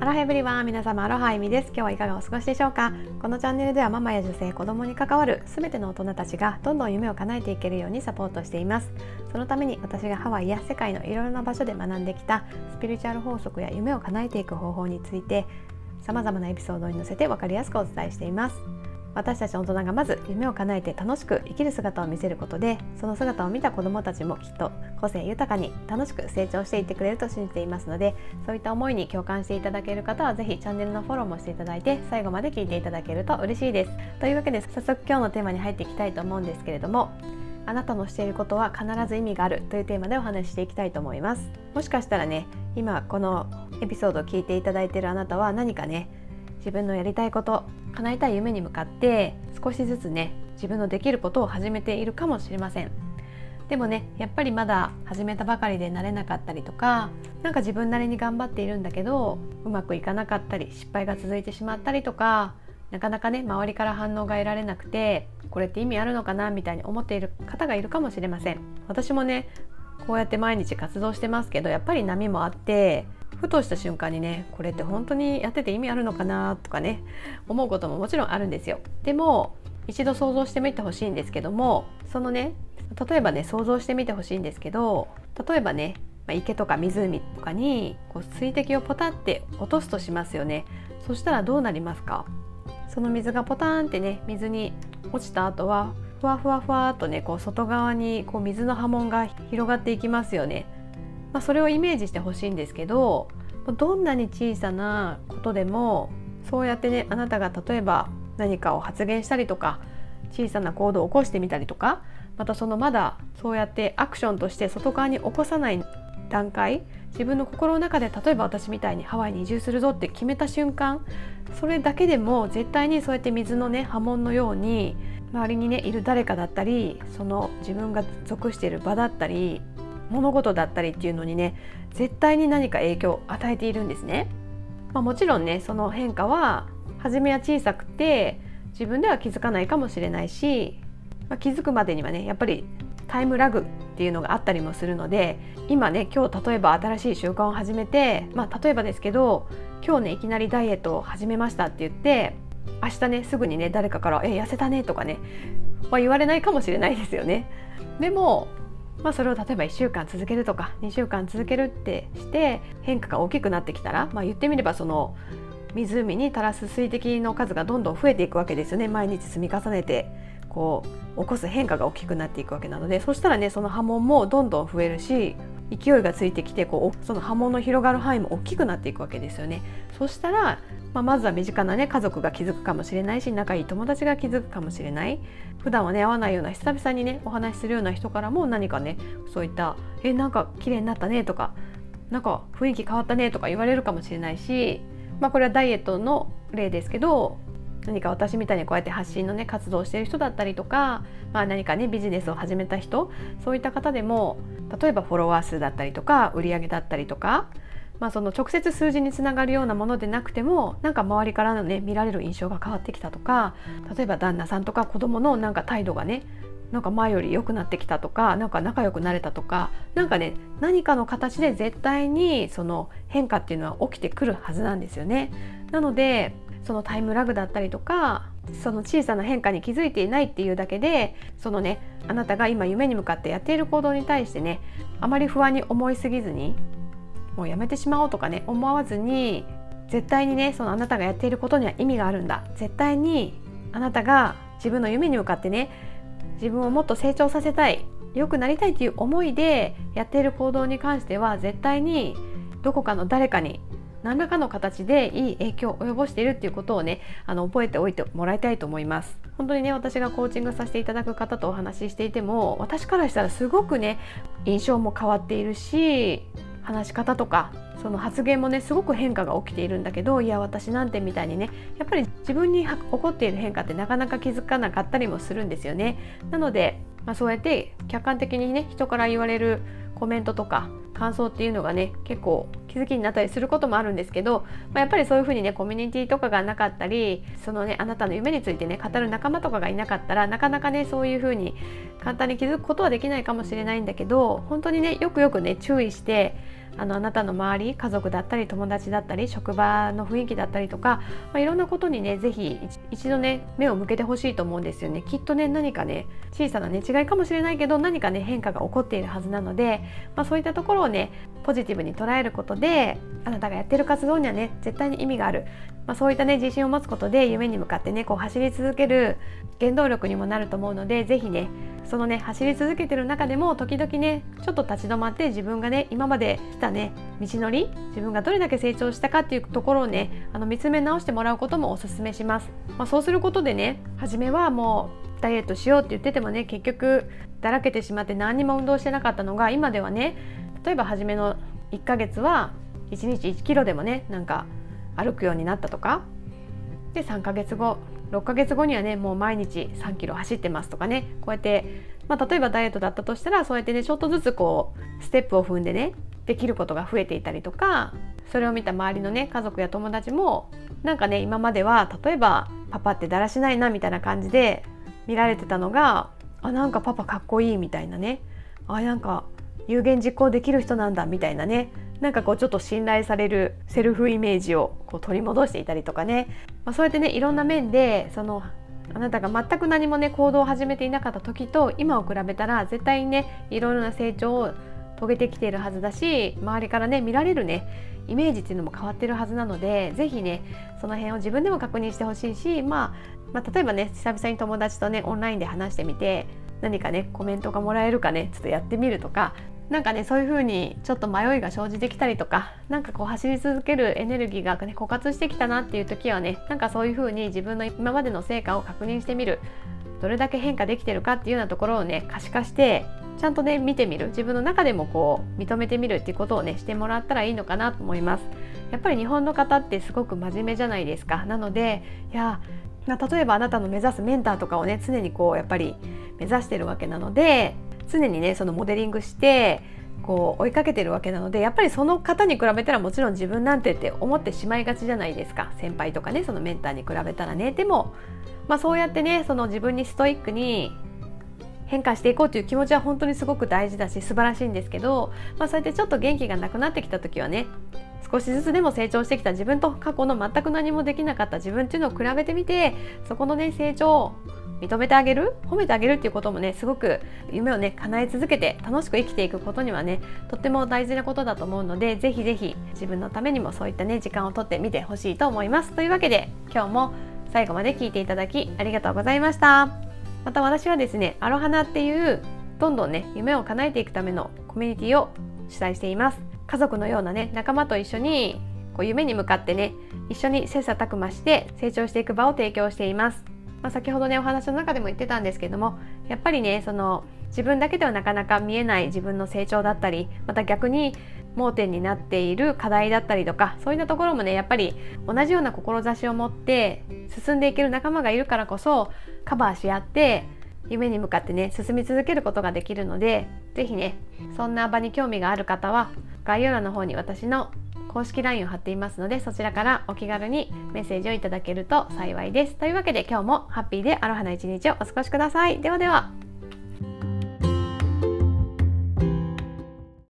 アロハエブリワン皆様アロハエミです。今日はいかがお過ごしでしょうか？このチャンネルではママや女性子供に関わる全ての大人たちがどんどん夢を叶えていけるようにサポートしています。そのために私がハワイや世界のいろいろな場所で学んできたスピリチュアル法則や夢を叶えていく方法について様々なエピソードに乗せて分かりやすくお伝えしています。私たち大人がまず夢を叶えて楽しく生きる姿を見せることでその姿を見た子どもたちもきっと個性豊かに楽しく成長していってくれると信じていますのでそういった思いに共感していただける方は是非チャンネルのフォローもしていただいて最後まで聞いていただけると嬉しいです。というわけで早速今日のテーマに入っていきたいと思うんですけれどもあなたのしていることは必ず意味があるというテーマでお話ししていきたいと思いますもしかしたらね今このエピソードを聞いていただいているあなたは何かね自分のやりたいこと叶えたい夢に向かって少しずつね自分のできることを始めているかもしれません。でもねやっぱりまだ始めたばかりでなれなかったりとか何か自分なりに頑張っているんだけどうまくいかなかったり失敗が続いてしまったりとかなかなかね周りから反応が得られなくてこれって意味あるのかなみたいに思っている方がいるかもしれません。私もねこうやって毎日活動してますけどやっぱり波もあってふとした瞬間にねこれって本当にやってて意味あるのかなとかね思うことももちろんあるんですよ。でも一度想像してみてほしいんですけどもそのね例えばね想像してみてほしいんですけど例えばね、ま、池とか湖とかにこう水滴をポタって落とすとしますよね。そしたらどうなりますか？その水がポタンってね水に落ちた後はふわふわふわっとねこう外側にこう水の波紋が広がっていきますよね。まあ、それをイメージしてほしいんですけどどんなに小さなことでもそうやってねあなたが例えば何かを発言したりとか小さな行動を起こしてみたりとかまたそのまだそうやってアクションとして外側に起こさない段階自分の心の中で例えば私みたいにハワイに移住するぞって決めた瞬間それだけでも絶対にそうやって水のね波紋のように周りにねいる誰かだったりその自分が属している場だったり物事だったりっていうのにね絶対に何か影響を与えているんですね。まあ、もちろんねその変化は初めは小さくて自分では気づかないかもしれないし、まあ、気づくまでにはねやっぱりタイムラグっていうのがあったりもするので今ね今日例えば新しい習慣を始めて、まあ、例えばですけど今日ねいきなりダイエットを始めましたって言って明日ねすぐにね誰かから「え痩せたね」とかね、まあ、言われないかもしれないですよね。でもまあ、それを例えば1週間続けるとか2週間続けるってして変化が大きくなってきたら、まあ、言ってみればその湖に垂らす水滴の数がどんどん増えていくわけですよね。毎日積み重ねて。こう起こす変化が大きくなっていくわけなのでそしたらねその波紋もどんどん増えるし勢いがついてきてこうその波紋の広がる範囲も大きくなっていくわけですよね。そしたら、まあ、まずは身近なね家族が気づくかもしれないし仲いい友達が気づくかもしれない普段はね会わないような久々にねお話しするような人からも何かねそういった「えなんか綺麗になったね」とか「なんか雰囲気変わったね」とか言われるかもしれないし、まあ、これはダイエットの例ですけど何か私みたいにこうやって発信のね活動をしている人だったりとか、まあ、何かねビジネスを始めた人そういった方でも例えばフォロワー数だったりとか売り上げだったりとか、まあ、その直接数字につながるようなものでなくてもなんか周りからのね見られる印象が変わってきたとか例えば旦那さんとか子供のなんか態度がねなんか前より良くなってきたとかなんか仲良くなれたとか何かね何かの形で絶対にその変化っていうのは起きてくるはずなんですよね。なのでそのタイムラグだったりとかその小さな変化に気づいていないっていうだけでそのねあなたが今夢に向かってやっている行動に対してねあまり不安に思いすぎずにもうやめてしまおうとかね思わずに絶対にねそのあなたがやっていることには意味があるんだ。絶対にあなたが自分の夢に向かってね自分をもっと成長させたい良くなりたいっていう思いでやっている行動に関しては絶対にどこかの誰かに何らかの形でいい影響を及ぼしているっていうことをねあの覚えておいてもらいたいと思います。本当にね私がコーチングさせていただく方とお話ししていても私からしたらすごくね印象も変わっているし話し方とかその発言もねすごく変化が起きているんだけどいや私なんてみたいにねやっぱり自分に起こっている変化ってなかなか気づかなかったりもするんですよね。なので、まあ、そうやって客観的にね人から言われるコメントとか感想っていうのがね結構気づきになったりすることもあるんですけど、まあ、やっぱりそういうふうにねコミュニティとかがなかったりそのねあなたの夢についてね語る仲間とかがいなかったらなかなかねそういうふうに簡単に気づくことはできないかもしれないんだけど本当にねよくよくね注意してあのあなたの周り家族だったり友達だったり職場の雰囲気だったりとか、まあ、いろんなことにね是非一度ね目を向けてほしいと思うんですよね。きっとね何かね小さなね違いかもしれないけど何かね変化が起こっているはずなので、まあ、そういったところをねポジティブに捉えることであなたがやってる活動にはね絶対に意味がある、まあ、そういったね自信を持つことで夢に向かってねこう走り続ける原動力にもなると思うので是非ねそのね走り続けてる中でも時々ねちょっと立ち止まって自分がね今まで来たね道のり自分がどれだけ成長したかっていうところをねあの見つめ直してもらうこともおすすめします、まあ、そうすることでね初めはもうダイエットしようって言っててもね結局だらけてしまって何にも運動してなかったのが今ではね例えば初めの1ヶ月は1日1キロでもねなんか歩くようになったとかで3ヶ月後6ヶ月後にはねもう毎日3キロ走ってますとかね。こうやって、まあ、例えばダイエットだったとしたらそうやってねちょっとずつこうステップを踏んでねできることが増えていたりとかそれを見た周りのね家族や友達もなんかね今までは例えばパパってだらしないなみたいな感じで見られてたのがあなんかパパかっこいいみたいなね。あなんか有言実行できる人なんだみたいなね。なんかこうちょっと信頼されるセルフイメージをこう取り戻していたりとかね、まあ、そうやってねいろんな面でそのあなたが全く何もね行動を始めていなかった時と今を比べたら絶対にねいろいろな成長を遂げてきているはずだし周りからね見られるねイメージっていうのも変わってるはずなので是非ねその辺を自分でも確認してほしいし、まあ、まあ例えばね久々に友達とねオンラインで話してみて何かねコメントがもらえるかねちょっとやってみるとかなんかねそういう風にちょっと迷いが生じてきたりとかなんかこう走り続けるエネルギーが、ね、枯渇してきたなっていう時はねなんかそういう風に自分の今までの成果を確認してみるどれだけ変化できてるかっていうようなところをね可視化してちゃんとね見てみる自分の中でもこう認めてみるっていうことをねしてもらったらいいのかなと思います。やっぱり日本の方ってすごく真面目じゃないですか。なのでいや例えばあなたの目指すメンターとかをね常にこうやっぱり目指してるわけなので常にねそのモデリングしてこう追いかけてるわけなのでやっぱりその方に比べたらもちろん自分なんてって思ってしまいがちじゃないですか。先輩とかねそのメンターに比べたらね。でも、まあ、そうやってねその自分にストイックに変化していこうという気持ちは本当にすごく大事だし素晴らしいんですけど、まあ、そうやってちょっと元気がなくなってきた時はね少しずつでも成長してきた自分と過去の全く何もできなかった自分っていうのを比べてみてそこのね成長認めてあげる？褒めてあげるっていうこともねすごく夢をね叶え続けて楽しく生きていくことにはねとっても大事なことだと思うのでぜひぜひ自分のためにもそういったね時間をとってみてほしいと思います。というわけで今日も最後まで聞いていただきありがとうございました。また私はですねアロハナっていうどんどんね夢を叶えていくためのコミュニティを主催しています。家族のようなね仲間と一緒にこう夢に向かってね一緒に切磋琢磨して成長していく場を提供しています。まあ、先ほどねお話の中でも言ってたんですけどもやっぱりねその自分だけではなかなか見えない自分の成長だったりまた逆に盲点になっている課題だったりとかそういったところもねやっぱり同じような志を持って進んでいける仲間がいるからこそカバーし合って夢に向かってね進み続けることができるので是非ねそんな場に興味がある方は概要欄の方に私の公式 LINE を貼っていますのでそちらからお気軽にメッセージをいただけると幸いです。というわけで今日もハッピーでアロハな一日をお過ごしください。ではでは。